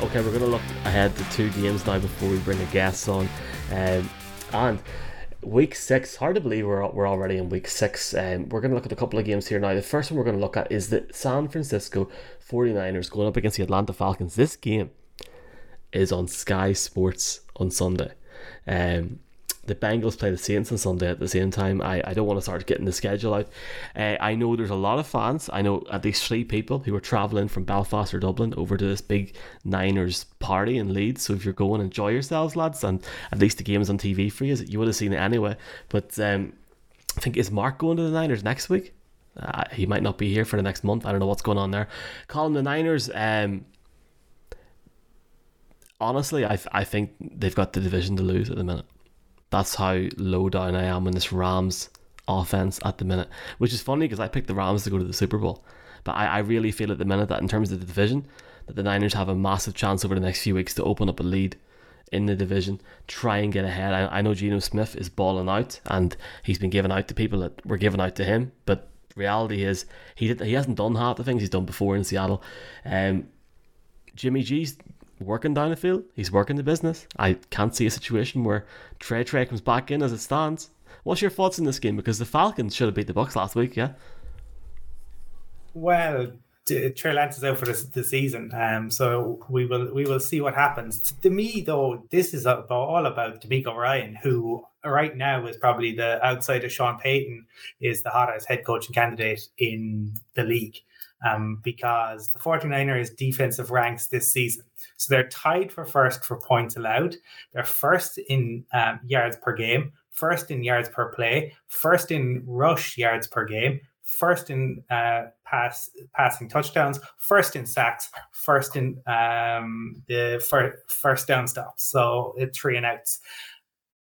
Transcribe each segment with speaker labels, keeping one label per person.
Speaker 1: Okay, we're going to look ahead to two games now before we bring a guest on. Um, and week six, hard to believe we're, we're already in week six. Um, we're going to look at a couple of games here now. The first one we're going to look at is the San Francisco 49ers going up against the Atlanta Falcons. This game is on Sky Sports on Sunday. Um, the Bengals play the Saints on Sunday at the same time. I, I don't want to start getting the schedule out. Uh, I know there's a lot of fans. I know at least three people who are travelling from Belfast or Dublin over to this big Niners party in Leeds. So if you're going, enjoy yourselves, lads. And at least the game's on TV for you. You would have seen it anyway. But um, I think, is Mark going to the Niners next week? Uh, he might not be here for the next month. I don't know what's going on there. Calling the Niners. Um, honestly, I, I think they've got the division to lose at the minute. That's how low down I am in this Rams offense at the minute. Which is funny because I picked the Rams to go to the Super Bowl. But I, I really feel at the minute that in terms of the division, that the Niners have a massive chance over the next few weeks to open up a lead in the division, try and get ahead. I, I know Geno Smith is balling out and he's been given out to people that were given out to him, but reality is he did, he hasn't done half the things he's done before in Seattle. Um, Jimmy G's working down the field. He's working the business. I can't see a situation where Trey Trey comes back in as it stands. What's your thoughts in this game? Because the Falcons should have beat the Bucks last week, yeah.
Speaker 2: Well, Trey Lance is out for the, season, um, so we will we will see what happens. To me, though, this is about, all about DeMeco Ryan, who right now is probably the outside of Sean Payton is the hottest head coaching candidate in the league um, because the 49ers defensive ranks this season. So they're tied for first for points allowed. They're first in um, yards per game, first in yards per play, first in rush yards per game, first in uh, pass passing touchdowns, first in sacks, first in um, the fir- first down stops. So it's three and outs.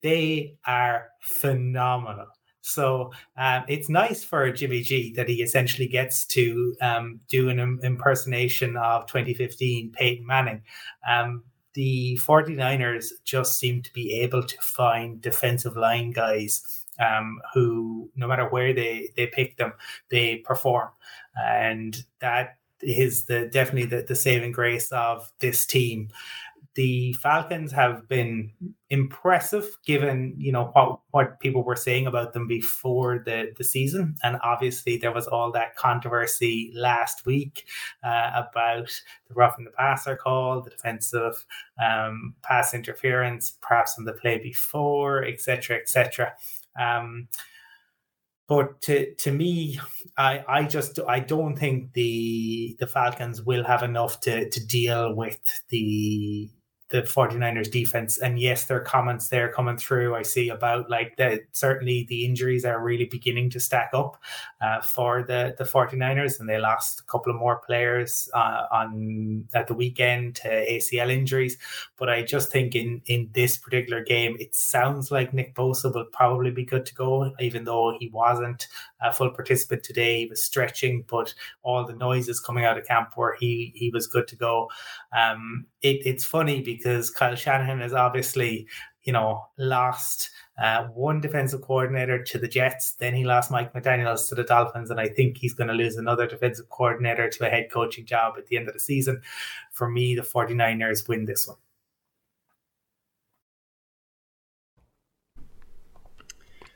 Speaker 2: They are phenomenal. So um, it's nice for Jimmy G that he essentially gets to um, do an impersonation of 2015 Peyton Manning. Um, the 49ers just seem to be able to find defensive line guys um, who, no matter where they, they pick them, they perform. And that is the definitely the, the saving grace of this team the Falcons have been impressive given you know what what people were saying about them before the the season. And obviously there was all that controversy last week uh, about the roughing the passer call the defensive um, pass interference perhaps in the play before etc etc um, but to, to me, I, I just I don't think the the Falcons will have enough to, to deal with the the 49ers defense. And yes there are comments there coming through i see about like that certainly the injuries are really beginning to stack up uh, for the the 49ers and they lost a couple of more players uh, on at the weekend to acl injuries. But i just think in in this particular game it sounds like nick bosa will probably be good to go even though he wasn't a full participant today. He was stretching but all the noises coming out of camp where he he was good to go. Um it, it's funny because Kyle Shanahan has obviously, you know, lost uh, one defensive coordinator to the Jets. Then he lost Mike McDaniels to the Dolphins, and I think he's going to lose another defensive coordinator to a head coaching job at the end of the season. For me, the 49ers win this one.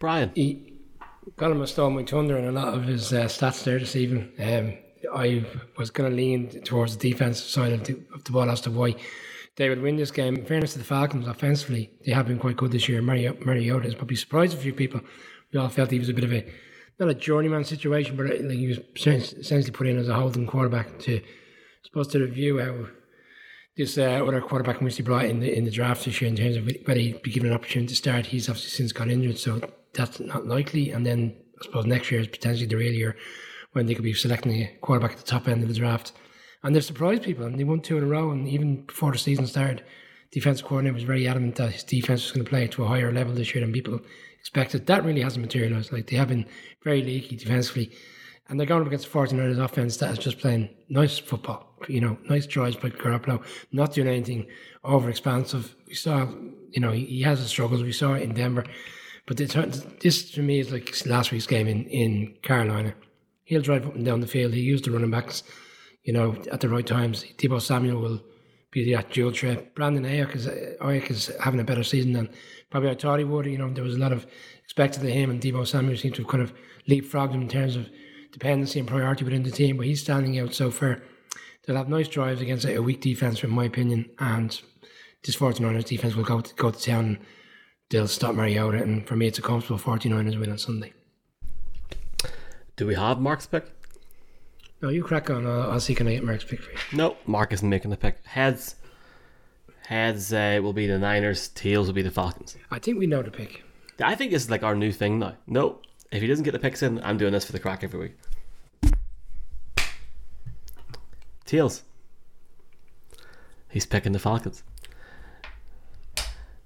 Speaker 1: Brian.
Speaker 3: He got him a stole my thunder in a lot of his uh, stats there this evening. Um, I was going to lean towards the defensive side of the, of the ball as to why they would win this game. In fairness to the Falcons, offensively, they have been quite good this year. Mario, Mariota has probably surprised a few people. We all felt he was a bit of a, not a journeyman situation, but like he was essentially put in as a holding quarterback to, supposed to review how this uh, other quarterback which he brought in the in the draft this year in terms of whether he'd be given an opportunity to start. He's obviously since got injured, so that's not likely. And then I suppose next year is potentially the real year when they could be selecting a quarterback at the top end of the draft. And they've surprised people, and they won two in a row. And even before the season started, defensive coordinator was very adamant that his defense was going to play to a higher level this year than people expected. That really hasn't materialised. Like they have been very leaky defensively, and they're going up against the 49ers offense that is just playing nice football. You know, nice drives by Garoppolo, not doing anything over expansive. We saw, you know, he, has his struggles. We saw it in Denver, but this to me is like last week's game in in Carolina he'll drive up and down the field. He used the running backs, you know, at the right times. Deebo Samuel will be that dual threat. Brandon Aiyuk is Aiyuk is having a better season than probably I thought he would. You know, there was a lot of expected of him, and Deebo Samuel seemed to have kind of leapfrogged him in terms of dependency and priority within the team. But he's standing out so far. They'll have nice drives against a weak defense, in my opinion, and this 49ers defense will go to, go to town. and They'll stop Mariota, and for me, it's a comfortable 49ers win on Sunday.
Speaker 1: Do we have Mark's pick?
Speaker 3: No, you crack on. I'll, I'll see can I get Mark's pick for you.
Speaker 1: No, Mark isn't making the pick. Heads, heads uh, will be the Niners. Tails will be the Falcons.
Speaker 3: I think we know the pick.
Speaker 1: I think this is like our new thing now. No, if he doesn't get the picks in, I'm doing this for the crack every week. Tails. He's picking the Falcons.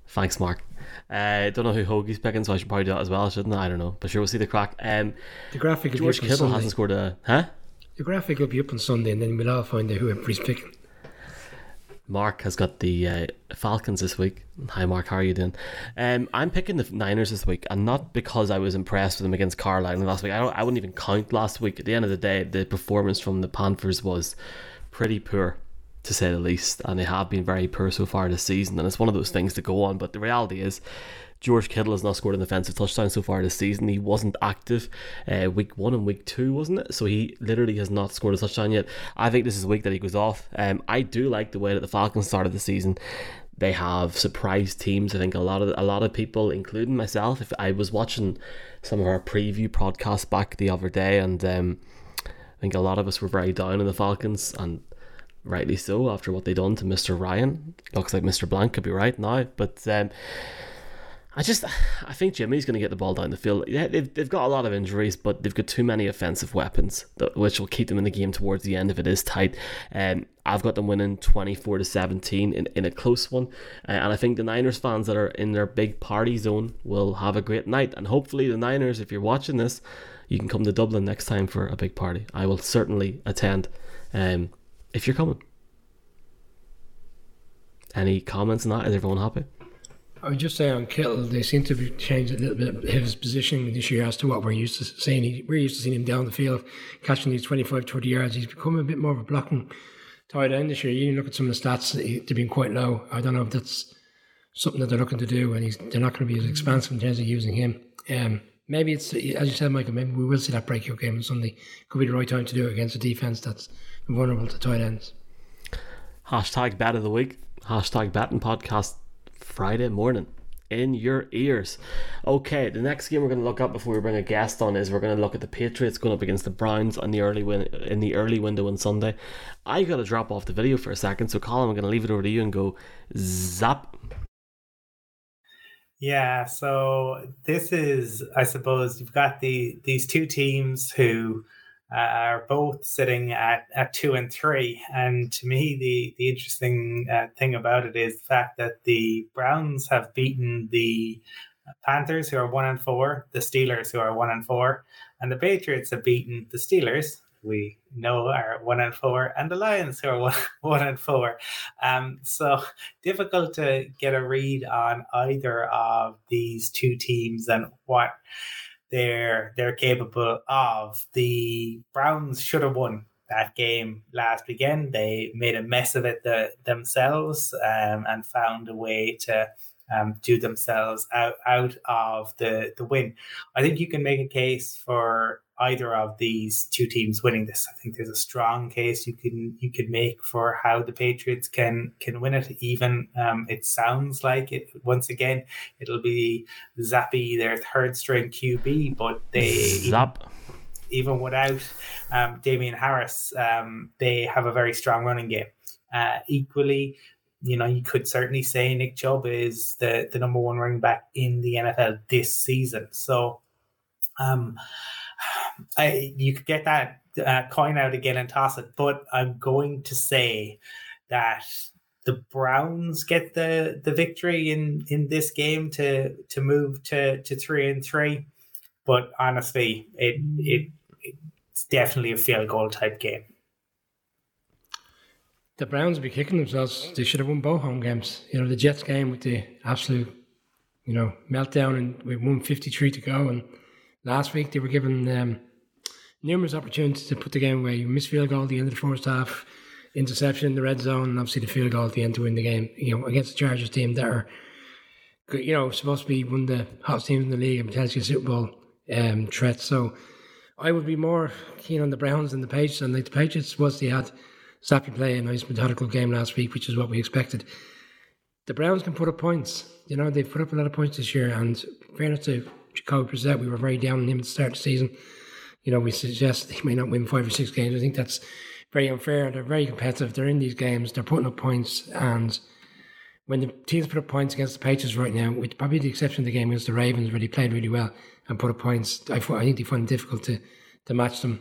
Speaker 1: Thanks, Mark. Uh, don't know who Hoagie's picking, so I should probably do that as well, shouldn't I? I don't know, but sure, we'll see the crack. Um,
Speaker 3: The graphic
Speaker 1: George Kittle hasn't scored a huh?
Speaker 3: The graphic will be up on Sunday, and then we'll all find out who everybody's picking.
Speaker 1: Mark has got the uh, Falcons this week. Hi, Mark. How are you doing? Um, I'm picking the Niners this week, and not because I was impressed with them against Carolina last week. I don't. I wouldn't even count last week. At the end of the day, the performance from the Panthers was pretty poor, to say the least, and they have been very poor so far this season. And it's one of those things to go on. But the reality is, George Kittle has not scored an offensive touchdown so far this season. He wasn't active uh, week one and week two, wasn't it? So he literally has not scored a touchdown yet. I think this is the week that he goes off. Um, I do like the way that the Falcons started the season. They have surprised teams. I think a lot of a lot of people, including myself, if I was watching some of our preview podcasts back the other day, and um, I think a lot of us were very down on the Falcons, and rightly so after what they done to Mr. Ryan. Looks like Mr. Blank could be right now, but um, I just I think Jimmy's going to get the ball down the field. Yeah, they've, they've got a lot of injuries, but they've got too many offensive weapons, that, which will keep them in the game towards the end if it is tight. Um, I've got them winning 24 to 17 in, in a close one. Uh, and I think the Niners fans that are in their big party zone will have a great night. And hopefully, the Niners, if you're watching this, you can come to Dublin next time for a big party. I will certainly attend um, if you're coming. Any comments on that? Is everyone happy?
Speaker 3: I would just say on Kittle, they seem to have changed a little bit his positioning this year as to what we're used to seeing. We're used to seeing him down the field catching these 25, 30 yards. He's become a bit more of a blocking tight end this year. You look at some of the stats, they've been quite low. I don't know if that's something that they're looking to do, and they're not going to be as expansive in terms of using him. Um, maybe it's, as you said, Michael, maybe we will see that breakout game on Sunday. Could be the right time to do it against a defense that's vulnerable to tight ends.
Speaker 1: Hashtag bet of the week. Hashtag betting podcast Friday morning in your ears. Okay, the next game we're going to look at before we bring a guest on is we're going to look at the Patriots going up against the Browns on the early win in the early window on Sunday. I got to drop off the video for a second, so Colin, I'm going to leave it over to you and go zap.
Speaker 2: Yeah, so this is, I suppose, you've got the these two teams who uh, are both sitting at, at two and three, and to me, the the interesting uh, thing about it is the fact that the Browns have beaten the Panthers, who are one and four, the Steelers, who are one and four, and the Patriots have beaten the Steelers, we know are one and four, and the Lions who are one, one and four. Um, so difficult to get a read on either of these two teams and what they're they're capable of. The Browns should have won that game last weekend. They made a mess of it the, themselves um, and found a way to um, do themselves out, out of the, the win. I think you can make a case for either of these two teams winning this. I think there's a strong case you can you could make for how the Patriots can can win it. Even um, it sounds like it once again it'll be Zappe their third string QB, but they
Speaker 1: Zap.
Speaker 2: even without um, Damien Harris, um, they have a very strong running game. Uh, equally, you know, you could certainly say Nick Chubb is the, the number one running back in the NFL this season. So, um, I you could get that uh, coin out again and toss it, but I'm going to say that the Browns get the the victory in in this game to to move to to three and three. But honestly, it it it's definitely a field goal type game.
Speaker 3: The Browns will be kicking themselves. They should have won both home games. You know, the Jets game with the absolute, you know, meltdown, and with 153 to go. And last week they were given um, numerous opportunities to put the game away. You miss field goal at the end of the first half. interception in the red zone, and obviously the field goal at the end to win the game. You know, against the Chargers team that are, you know, supposed to be one of the hottest teams in the league and potentially Super Bowl um, threat. So I would be more keen on the Browns than the Patriots. And like the Patriots was they had Zappe play a nice methodical game last week, which is what we expected. The Browns can put up points. You know, they've put up a lot of points this year. And fairness to Jacoby Brissett, we were very down on him at the start of the season. You know, we suggest he may not win five or six games. I think that's very unfair. They're very competitive. They're in these games. They're putting up points. And when the teams put up points against the Patriots right now, with probably the exception of the game against the Ravens, where they played really well and put up points, I, I think they find it difficult to, to match them.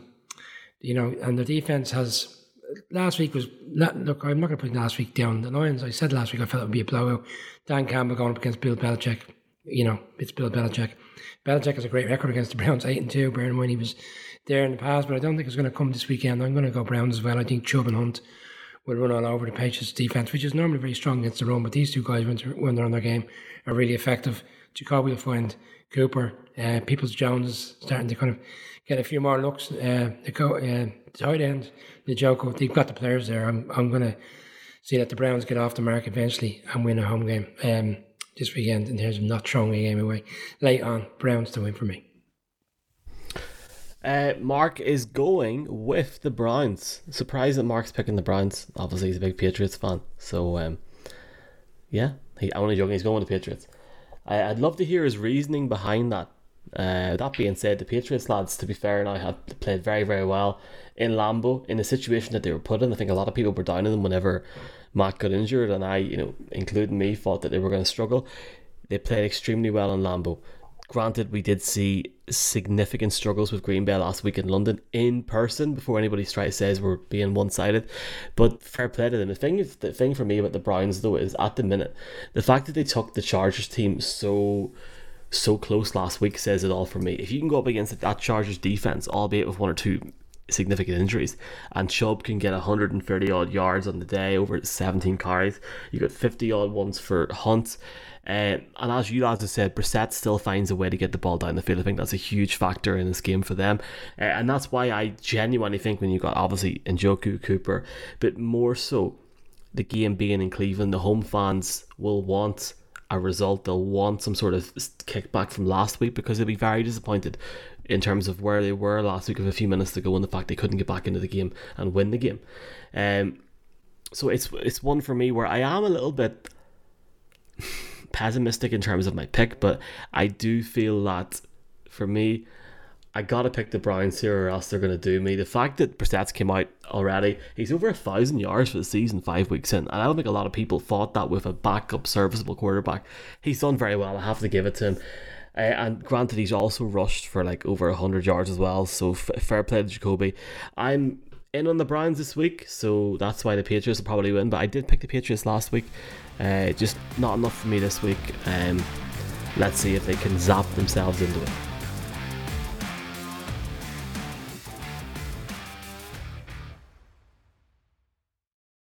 Speaker 3: You know, and the defense has. Last week was look. I'm not going to put last week down. The Lions. I said last week I felt it would be a blowout. Dan Campbell going up against Bill Belichick. You know, it's Bill Belichick. Belichick has a great record against the Browns, eight and two. Bearing in mind he was there in the past, but I don't think it's going to come this weekend. I'm going to go Browns as well. I think Chubb and Hunt will run all over the Patriots defense, which is normally very strong against the run. But these two guys, when they're, on their game, are really effective. Jacoby will find Cooper, uh, Peoples Jones starting to kind of get a few more looks. Uh, the, uh, tight end, the Njoku, they've got the players there. I'm, I'm going to see that the Browns get off the mark eventually and win a home game um, this weekend in terms of not throwing a game away. Late on, Browns to win for me.
Speaker 1: Uh, Mark is going with the Browns. Surprised that Mark's picking the Browns. Obviously, he's a big Patriots fan. So, um, yeah, he I'm only joking. He's going with the Patriots. I, I'd love to hear his reasoning behind that. Uh, that being said, the Patriots lads, to be fair, and I had played very, very well in Lambeau in the situation that they were put in. I think a lot of people were down on them whenever Mac got injured, and I, you know, including me, thought that they were going to struggle. They played extremely well in Lambeau. Granted, we did see significant struggles with Green Bay last week in London in person before anybody tries says we're being one sided. But fair play to them. The thing, the thing for me about the Browns though is at the minute, the fact that they took the Chargers team so so close last week says it all for me. If you can go up against that Chargers defense, albeit with one or two significant injuries, and Chubb can get 130 odd yards on the day over 17 carries, you got 50 odd ones for Hunt. Uh, and as you lads have said, Brissett still finds a way to get the ball down the field. I think that's a huge factor in this game for them. Uh, and that's why I genuinely think when you got obviously Njoku, Cooper, but more so the game being in Cleveland, the home fans will want a result. They'll want some sort of kickback from last week because they'll be very disappointed in terms of where they were last week of a few minutes to go and the fact they couldn't get back into the game and win the game. Um, so it's it's one for me where I am a little bit pessimistic in terms of my pick, but I do feel that for me, I gotta pick the Browns here, or else they're gonna do me. The fact that Brissett's came out already, he's over a thousand yards for the season, five weeks in, and I don't think a lot of people thought that with a backup, serviceable quarterback. He's done very well. I have to give it to him. Uh, and granted, he's also rushed for like over hundred yards as well. So f- fair play to Jacoby. I'm in on the Browns this week, so that's why the Patriots will probably win. But I did pick the Patriots last week. Uh, just not enough for me this week. Um, let's see if they can zap themselves into it.